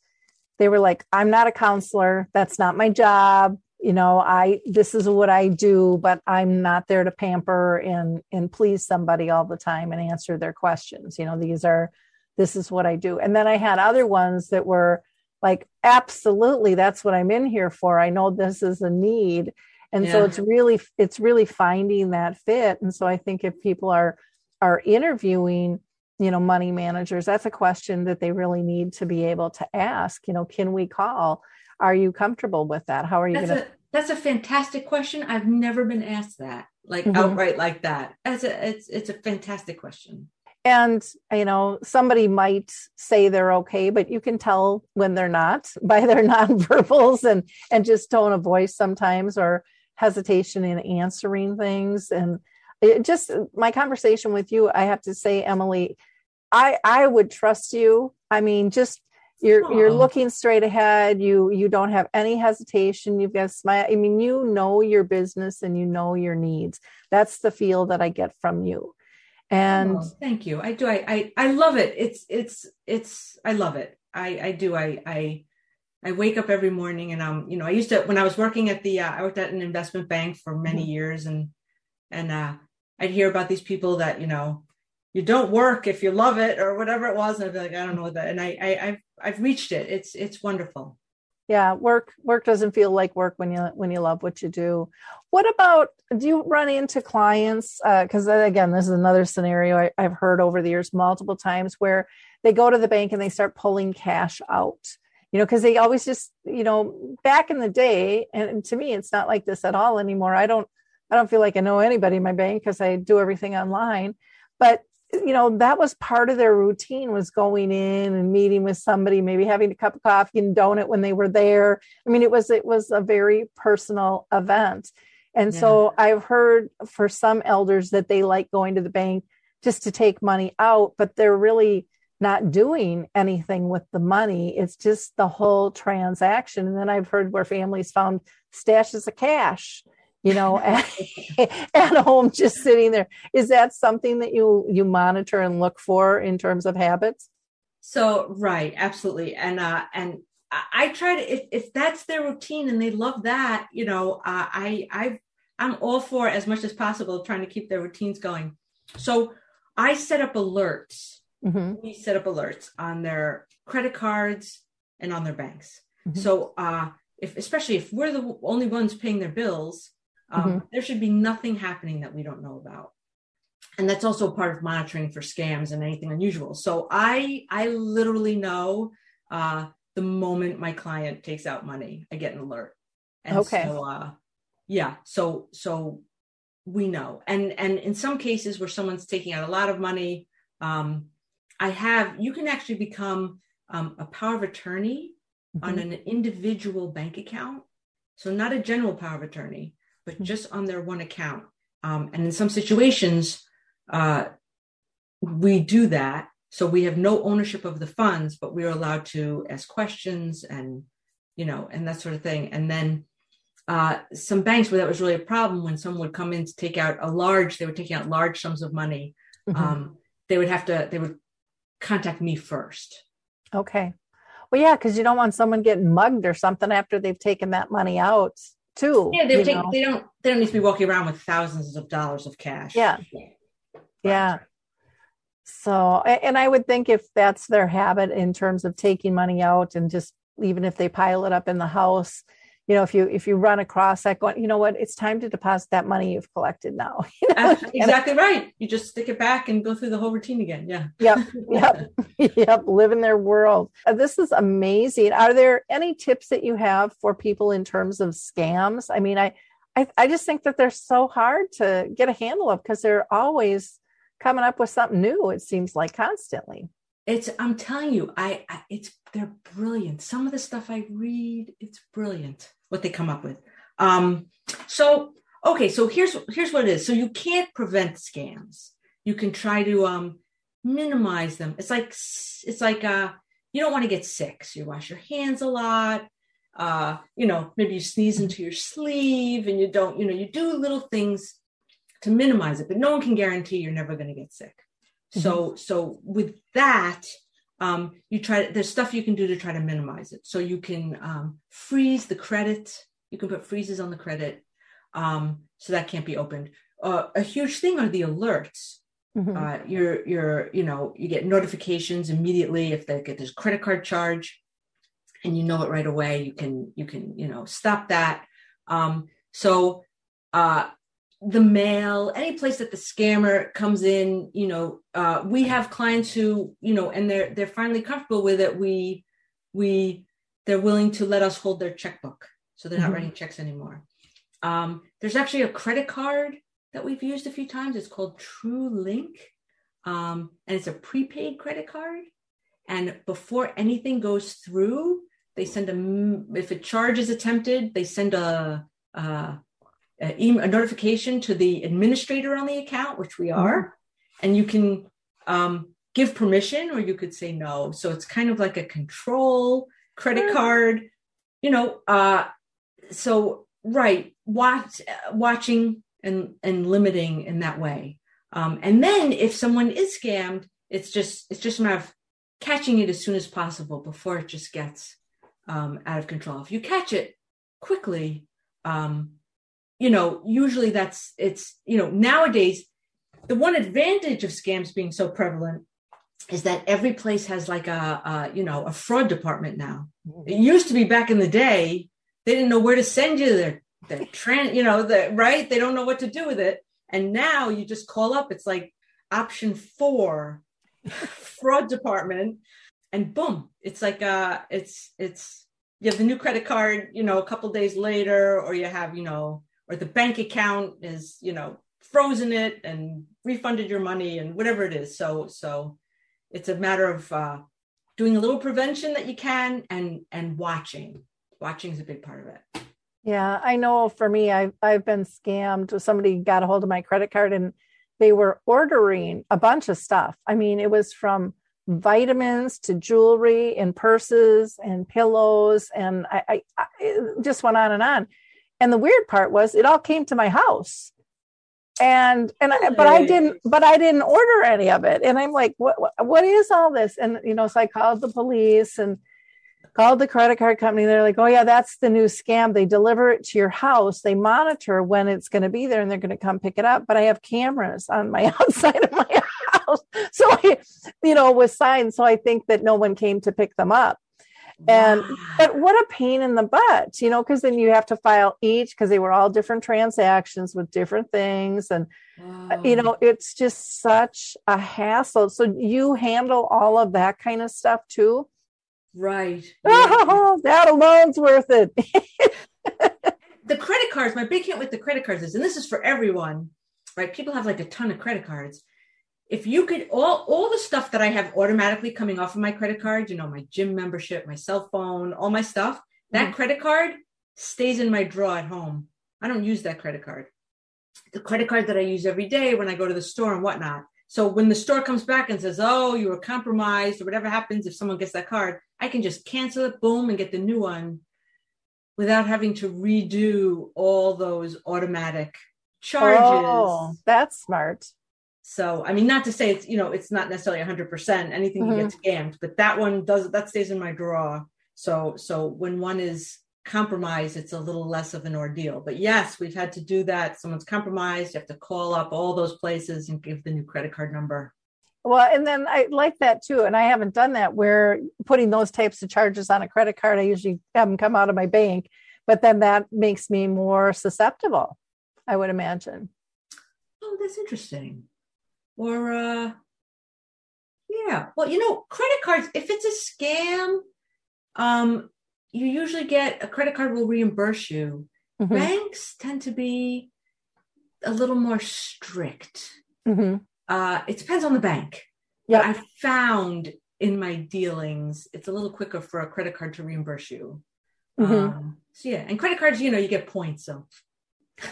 Speaker 1: they were like i'm not a counselor. That's not my job. You know i this is what i do but i'm not there to pamper and and please somebody all the time and answer their questions. You know these are this is what i do and then i had other ones that were like absolutely that's what i'm in here for i know this is a need and yeah. so it's really it's really finding that fit and so i think if people are are interviewing you know money managers that's a question that they really need to be able to ask you know can we call are you comfortable with that? How are you
Speaker 3: going
Speaker 1: to?
Speaker 3: That's a fantastic question. I've never been asked that, like mm-hmm. outright like that. That's a it's it's a fantastic question.
Speaker 1: And you know, somebody might say they're okay, but you can tell when they're not by their nonverbals and and just tone of voice sometimes or hesitation in answering things. And it just my conversation with you, I have to say, Emily, I I would trust you. I mean, just you're Aww. you're looking straight ahead you you don't have any hesitation you've got a smile i mean you know your business and you know your needs that's the feel that i get from you and oh,
Speaker 3: thank you i do I, I i love it it's it's it's i love it i i do i i I wake up every morning and i'm you know, I used to when I was working at the uh, I worked at an investment bank for many mm-hmm. years and and uh, I'd hear about these people that you know you don't work if you love it or whatever it was, and I'd be like, I don't know that, and I, I I've I've reached it. It's it's wonderful.
Speaker 1: Yeah, work work doesn't feel like work when you when you love what you do. What about do you run into clients? Because uh, again, this is another scenario I, I've heard over the years multiple times where they go to the bank and they start pulling cash out you know because they always just you know back in the day and to me it's not like this at all anymore i don't i don't feel like i know anybody in my bank because i do everything online but you know that was part of their routine was going in and meeting with somebody maybe having a cup of coffee and donut when they were there i mean it was it was a very personal event and yeah. so i've heard for some elders that they like going to the bank just to take money out but they're really not doing anything with the money. It's just the whole transaction. And then I've heard where families found stashes of cash, you know, at, at home just sitting there. Is that something that you you monitor and look for in terms of habits?
Speaker 3: So right, absolutely. And uh and I try to if if that's their routine and they love that, you know, uh, I I I'm all for as much as possible trying to keep their routines going. So I set up alerts mm-hmm. we set up alerts on their credit cards and on their banks. Mm-hmm. So, uh, if especially if we're the only ones paying their bills, um, mm-hmm. there should be nothing happening that we don't know about. And that's also part of monitoring for scams and anything unusual. So I I literally know uh, the moment my client takes out money, I get an alert. And
Speaker 1: okay.
Speaker 3: So, uh, yeah. So so we know. And and in some cases where someone's taking out a lot of money, um, I have, you can actually become um, a power of attorney mm-hmm. on an individual bank account. So, not a general power of attorney, but just on their one account. Um, and in some situations, uh, we do that. So, we have no ownership of the funds, but we are allowed to ask questions and, you know, and that sort of thing. And then uh, some banks where that was really a problem when someone would come in to take out a large, they were taking out large sums of money. Mm-hmm. Um, they would have to, they would contact me first.
Speaker 1: Okay. Well, yeah, because you don't want someone getting mugged or something after they've taken that money out too.
Speaker 3: Yeah, they, take, they don't they don't need to be walking around with thousands of dollars of cash.
Speaker 1: Yeah. Yeah. So, and I would think if that's their habit in terms of taking money out and just even if they pile it up in the house, you know if you if you run across that going you know what it's time to deposit that money you've collected now you
Speaker 3: know? exactly right. You just stick it back and go through the whole routine again. Yeah.
Speaker 1: Yep yep yep live in their world. Uh, this is amazing. Are there any tips that you have for people in terms of scams? I mean i i, I just think that they're so hard to get a handle of because they're always coming up with something new it seems like constantly.
Speaker 3: It's i'm telling you I, I, it's they're brilliant. Some of the stuff i read it's brilliant what they come up with. Um so okay so here's here's what it is. So you can't prevent scams. You can try to um minimize them. It's like it's like uh you don't want to get sick so you wash your hands a lot. Uh you know maybe you sneeze into your sleeve and you don't you know you do little things to minimize it but no one can guarantee you're never going to get sick. So mm-hmm. so with that, um, you try there's stuff you can do to try to minimize it. So you can um, freeze the credit. You can put freezes on the credit, um, so that can't be opened. Uh, a huge thing are the alerts. Mm-hmm. Uh, you're you're you know you get notifications immediately if they get this credit card charge, and you know it right away. You can you can you know stop that. Um, so uh, the mail, any place that the scammer comes in, you know, uh, we have clients who, you know, and they're they're finally comfortable with it. We we they're willing to let us hold their checkbook, so they're not mm-hmm. writing checks anymore. Um, there's actually a credit card that we've used a few times. It's called TrueLink, um, and it's a prepaid credit card. And before anything goes through, they send a if a charge is attempted, they send a, a a, a notification to the administrator on the account, which we are, mm-hmm. and you can um, give permission or you could say no. So it's kind of like a control credit card, you know. Uh, so right, watch, watching and and limiting in that way. Um, and then if someone is scammed, it's just it's just a matter of catching it as soon as possible before it just gets um, out of control. If you catch it quickly, um, you know, usually that's it's you know nowadays the one advantage of scams being so prevalent is that every place has like a, a you know a fraud department now. It used to be back in the day they didn't know where to send you their their trans you know the right? They don't know what to do with it. And now you just call up it's like option four fraud department and boom it's like uh it's it's you have the new credit card you know a couple days later or you have you know or the bank account is you know frozen it and refunded your money and whatever it is so so it's a matter of uh doing a little prevention that you can and and watching watching is a big part of it
Speaker 1: Yeah, I know for me, I've I've been scammed. Somebody got a hold of my credit card and they were ordering a bunch of stuff. I mean, it was from vitamins to jewelry and purses and pillows, and I, I, I just went on and on. And the weird part was, it all came to my house, and and I, but I didn't, but I didn't order any of it. And I'm like, what what, what is all this? And you know, so I called the police and called the credit card company. They're like, oh, yeah, that's the new scam. They deliver it to your house. They monitor when it's going to be there and they're going to come pick it up. But I have cameras on my outside of my house. So, I, you know, with signs. So I think that no one came to pick them up. And
Speaker 3: Wow.
Speaker 1: but what a pain in the butt, you know, because then you have to file each because they were all different transactions with different things. And, uh, you know, it's just such a hassle. So you handle all of that kind of stuff too.
Speaker 3: right
Speaker 1: Oh, that alone's worth it.
Speaker 3: the credit cards, my big hit with the credit cards is, and this is for everyone, right? People have like a ton of credit cards. If you could all all the stuff that I have automatically coming off of my credit card, you know, my gym membership, my cell phone, all my stuff, that
Speaker 1: Mhm.
Speaker 3: credit card stays in my drawer at home. I don't use that credit card. The credit card that I use every day when I go to the store and whatnot. So when the store comes back and says, "Oh, you were compromised," or whatever happens if someone gets that card, I can just cancel it, boom, and get the new one without having to redo all those automatic charges.
Speaker 1: Oh, that's smart.
Speaker 3: So, I mean, not to say it's, you know, it's not necessarily 100% anything you get mm-hmm. scammed, but that one does, that stays in my drawer. So, so when one is compromised, it's a little less of an ordeal. But yes, we've had to do that. Someone's compromised. You have to call up all those places and give the new credit card number.
Speaker 1: Well, and then I like that too. And I haven't done that where putting those types of charges on a credit card, I usually have them come out of my bank, but then that makes me more susceptible, I would imagine.
Speaker 3: Oh, that's interesting. Or, uh, yeah. Well, you know, credit cards, if it's a scam, um, you usually get a credit card will reimburse you.
Speaker 1: Mhm.
Speaker 3: Banks tend to be a little more strict.
Speaker 1: Mhm.
Speaker 3: Uh, it depends on the bank.
Speaker 1: Yeah.
Speaker 3: I found in my dealings, it's a little quicker for a credit card to reimburse you.
Speaker 1: Mhm.
Speaker 3: Um, so yeah, and credit cards, you know, you get points. So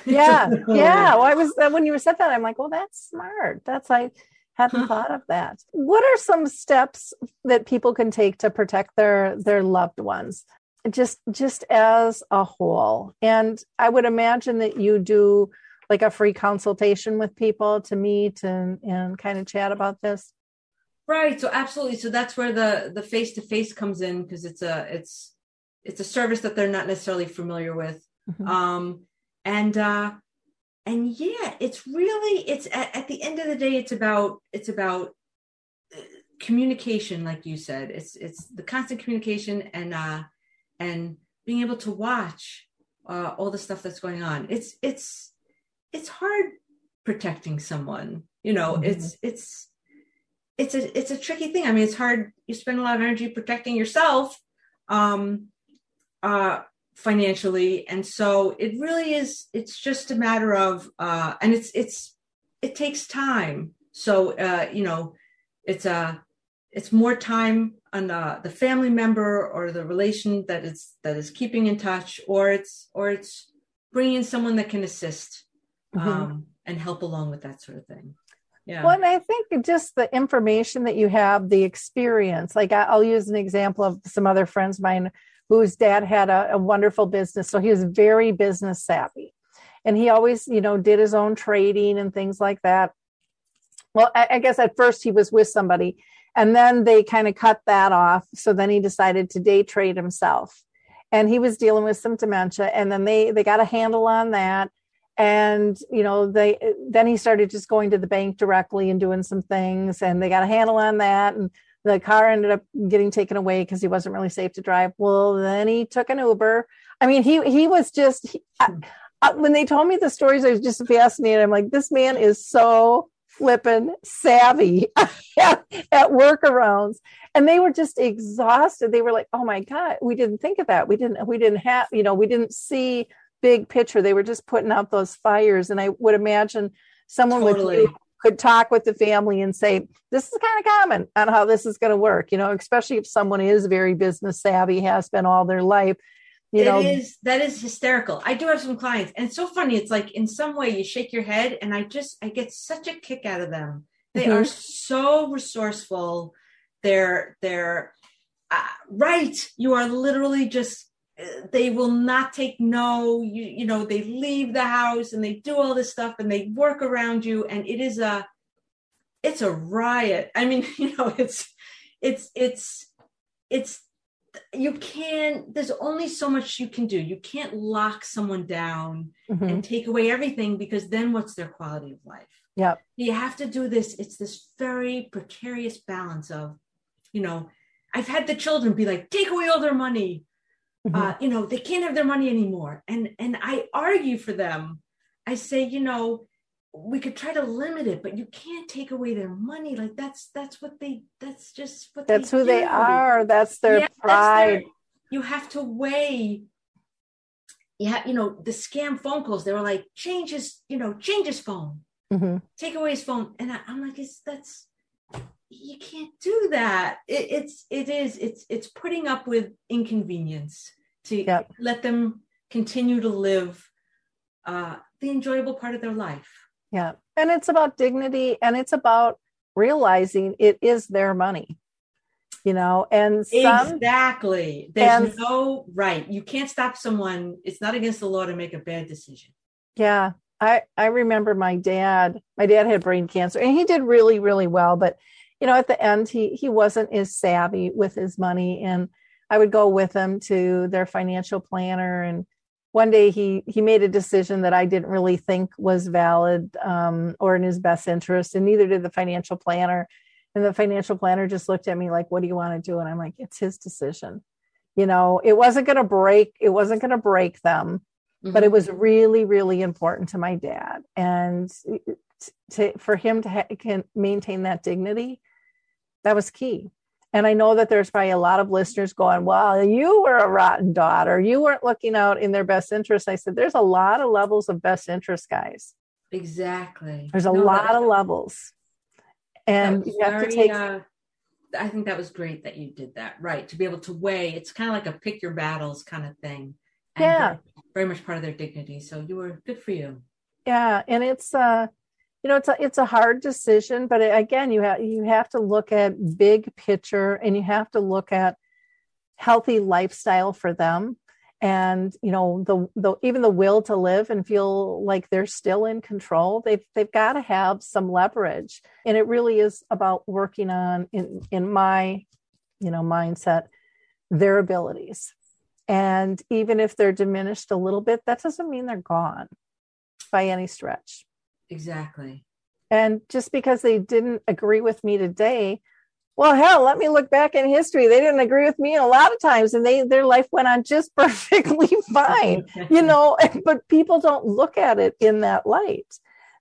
Speaker 1: Yeah. yeah. Well, I was, uh, when you said that, I'm like, well, that's smart. That's, I hadn't thought of that. What are some steps that people can take to protect their, their loved ones? Just, just as a whole. And I would imagine that you do like a free consultation with people to meet and, and kind of chat about this.
Speaker 3: Right. So absolutely. So that's where the the face to face comes in because it's a it's it's a service that they're not necessarily familiar with.
Speaker 1: Mhm.
Speaker 3: Um and uh and yeah, it's really it's at, at the end of the day it's about it's about uh, communication like you said. It's it's the constant communication and uh and being able to watch uh all the stuff that's going on. It's it's it's hard protecting someone. You know,
Speaker 1: Mhm.
Speaker 3: it's it's it's a it's a tricky thing. I mean, it's hard. You spend a lot of energy protecting yourself, um, uh, financially, and so it really is. It's just a matter of, uh, and it's it's it takes time. So uh, you know, it's a it's more time on uh, the family member or the relation that is that is keeping in touch, or it's or it's bringing in someone that can assist
Speaker 1: Mhm.
Speaker 3: um, and help along with that sort of thing. Yeah.
Speaker 1: Well, and I think just the information that you have, the experience. Like I- I'll use an example of some other friends of mine whose dad had a, a wonderful business, so he was very business savvy, and he always, you know, did his own trading and things like that. Well, I, I guess at first he was with somebody, and then they kind of cut that off. So then he decided to day trade himself, and he was dealing with some dementia, and then they they got a handle on that. And you know they then he started just going to the bank directly and doing some things and they got a handle on that. And the car ended up getting taken away because he wasn't really safe to drive. Well then he took an uber. I mean he he was just he, I, hmm. I, when they told me the stories i was just fascinated. I'm like this man is so flippin' savvy at, at workarounds. And they were just exhausted. They were like oh my god we didn't think of that. We didn't we didn't have you know we didn't see big picture. They were just putting out those fires. And I would imagine someone
Speaker 3: Totally.
Speaker 1: would could talk with the family and say, this is kind of common on how this is going to work, you know, especially if someone is very business savvy, has been all their life, you
Speaker 3: It
Speaker 1: know.
Speaker 3: is that is hysterical. I do have some clients, and it's so funny. It's like in some way you shake your head, and I just I get such a kick out of them. They
Speaker 1: Mhm.
Speaker 3: are so resourceful. They're they're uh, right. You are literally just. They will not take no. You you know they leave the house and they do all this stuff and they work around you, and it is a. It's a riot. I mean, you know, it's it's it's it's you can't there's only so much you can do you can't lock someone down
Speaker 1: Mhm.
Speaker 3: and take away everything because then what's their quality of life
Speaker 1: yeah
Speaker 3: you have to do this it's this very precarious balance of you know i've had the children be like take away all their money
Speaker 1: Mhm.
Speaker 3: uh, you know they can't have their money anymore and and i argue for them i say you know we could try to limit it but you can't take away their money like that's that's what they that's just what
Speaker 1: That's who they are. That's their
Speaker 3: Yeah, that's
Speaker 1: pride.
Speaker 3: their- you have to weigh. Yeah, you know the scam phone calls. They were like, change his, you know, change his phone,
Speaker 1: Mhm.
Speaker 3: take away his phone, and I, I'm like, it's that's you can't do that. It, it's it is it's it's putting up with inconvenience to
Speaker 1: Yep.
Speaker 3: let them continue to live uh, the enjoyable part of their life.
Speaker 1: Yeah. And it's about dignity and it's about realizing it is their money, you know, and some,
Speaker 3: exactly. There's
Speaker 1: and-
Speaker 3: no right. You can't stop someone. It's not against the law to make a bad decision.
Speaker 1: Yeah. I, I remember my dad, my dad had brain cancer and he did really, really well. But, you know, at the end, he, he wasn't as savvy with his money. And I would go with him to their financial planner. And one day he, he made a decision that I didn't really think was valid um, or in his best interest. And neither did the financial planner. And the financial planner just looked at me like, what do you want to do? And I'm like, it's his decision. You know, it wasn't going to break, it wasn't going to break them but it was really really important to my dad and to, for him to ha- can maintain that dignity that was key and i know that there's probably a lot of listeners going well you were a rotten daughter you weren't looking out in their best interest i said there's a lot of levels of best interest guys
Speaker 3: exactly.
Speaker 1: there's a
Speaker 3: No,
Speaker 1: lot
Speaker 3: that-
Speaker 1: of levels and you have to take
Speaker 3: uh, I think that was great that you did that. Right to be able to weigh. It's kind of like a pick your battles kind of thing. And
Speaker 1: Yeah.
Speaker 3: very, very much part of their dignity. So you were good for you.
Speaker 1: yeah and it's uh you know it's a it's a hard decision but again you have you have to look at big picture and you have to look at healthy lifestyle for them. And you know the the even the will to live and feel like they're still in control they've they've got to have some leverage. And it really is about working on in in my you know mindset their abilities. And even if they're diminished a little bit that doesn't mean they're gone by any stretch
Speaker 3: Exactly.
Speaker 1: and just because they didn't agree with me today, well, hell, let me look back in history. They didn't agree with me a lot of times, and they their life went on just perfectly fine, you know. But people don't look at it in that light.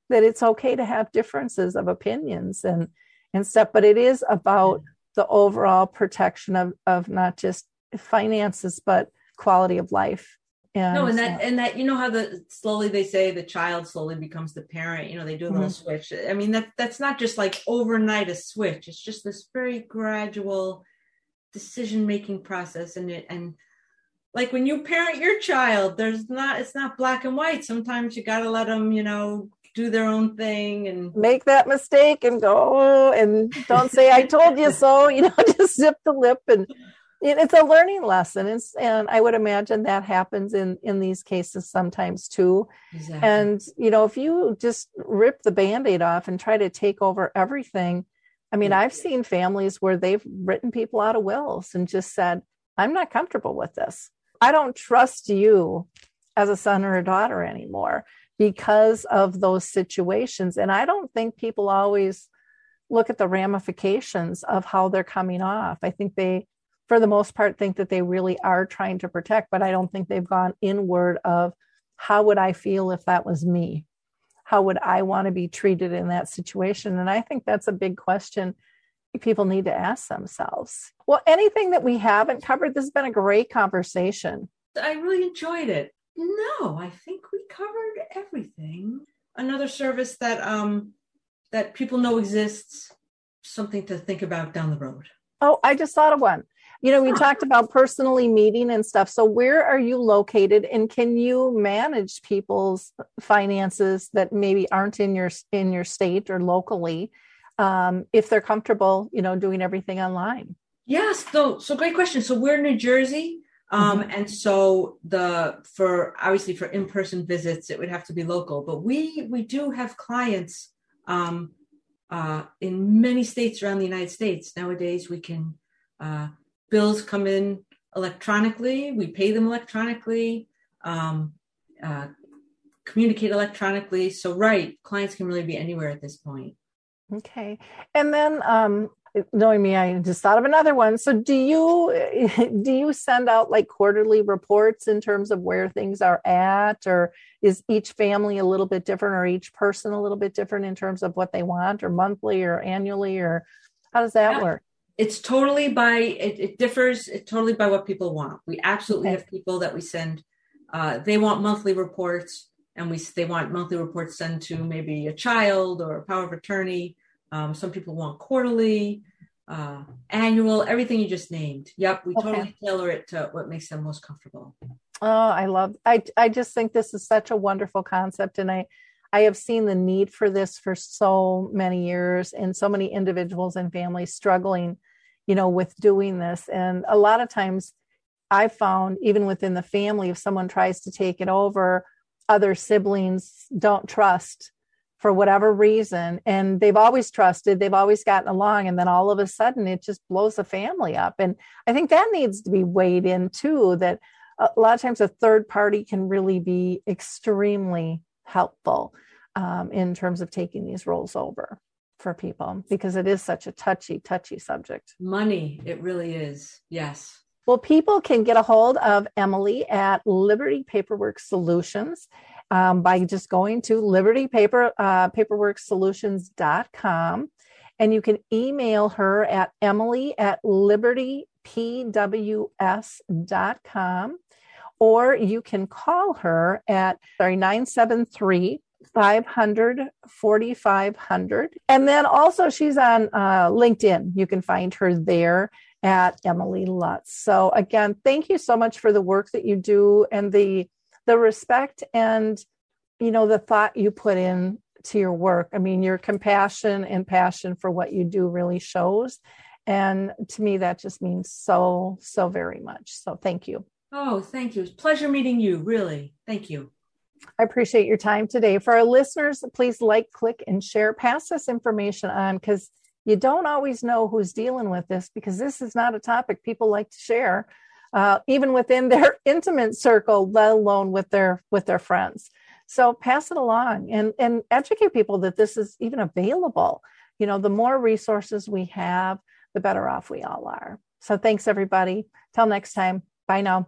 Speaker 1: That it's okay to have differences of opinions and and stuff, but it is about the overall protection of of not just finances but quality of life. And,
Speaker 3: no, and that and that you know how the slowly they say the child slowly becomes the parent. You know they do a little
Speaker 1: Mm-hmm.
Speaker 3: switch. I mean that that's not just like overnight a switch. It's just this very gradual decision making process, and it and like when you parent your child, there's not it's not black and white. Sometimes you got to let them you know do their own thing and
Speaker 1: make that mistake and go "Oh," and don't say I told you so. You know, just zip the lip and it's a learning lesson. It's, and I would imagine that happens in in these cases sometimes too.
Speaker 3: exactly.
Speaker 1: And you know, if you just rip the band-aid off and try to take over everything, I mean, I've seen families where they've written people out of wills and just said, "I'm not comfortable with this. I don't trust you as a son or a daughter anymore." because of those situations. And I don't think people always look at the ramifications of how they're coming off. I think they, for the most part, think that they really are trying to protect, but I don't think they've gone inward of how would I feel if that was me? How would I want to be treated in that situation? And I think that's a big question people need to ask themselves. Well, anything that we haven't covered, this has been a great conversation.
Speaker 3: I really enjoyed it. No, I think we covered everything. Another service that um that people know exists, something to think about down the road.
Speaker 1: Oh, I just thought of one. You know, we talked about personally meeting and stuff. So, where are you located, and can you manage people's finances that maybe aren't in your in your state or locally, um, if they're comfortable, you know, doing everything online?
Speaker 3: Yes. So, so great question. So, we're in New Jersey. Um, mm-hmm. and so the for obviously for in-person visits it would have to be local but we we do have clients um, uh, in many states around the united states nowadays we can uh, bills come in electronically. We pay them electronically um, uh, communicate electronically. So right clients can really be anywhere at this point.
Speaker 1: Okay. And then um, knowing me, I just thought of another one. So do you do you send out like quarterly reports in terms of where things are at, or is each family a little bit different, or each person a little bit different in terms of what they want, or monthly or annually, or how does that yeah. work?
Speaker 3: It's totally by it, it differs it totally by what people want. We absolutely okay. have people that we send. Uh, they want monthly reports, and we they want monthly reports sent to maybe a child or a power of attorney um, some people want quarterly, uh, annual, everything you just named. Yep, we okay. totally tailor it to what makes them most comfortable.
Speaker 1: Oh, I love. I I just think this is such a wonderful concept, and I I have seen the need for this for so many years, and so many individuals and families struggling, you know, with doing this. And a lot of times, I've found even within the family, if someone tries to take it over, other siblings don't trust for whatever reason and they've always trusted they've always gotten along and then all of a sudden it just blows the family up and i think that needs to be weighed in too that a lot of times a third party can really be extremely helpful um, in terms of taking these roles over for people because it is such a touchy touchy subject.
Speaker 3: Money it really is. Yes.
Speaker 1: Well, people can get a hold of Emily at Liberty Paperwork Solutions um, by just going to Liberty Paper uh, Paperworksolutions.com, and you can email her at Emily at libertypws.com, or you can call her at sorry 973 500 4500 and then also she's on uh, linkedin. You can find her there at emily lutz. So again thank you so much for the work that you do and the the respect and you know the thought you put in to your work. I mean your compassion and passion for what you do really shows. And to me that just means so so very much. So thank you
Speaker 3: oh thank you pleasure meeting you really thank you
Speaker 1: I appreciate your time today. For our listeners, please like, click, and share. Pass this information on because you don't always know who's dealing with this because this is not a topic people like to share uh, even within their intimate circle, let alone with their with their friends. So pass it along and and educate people that this is even available. You know, the more resources we have, the better off we all are. So thanks everybody. Till next time. Bye now.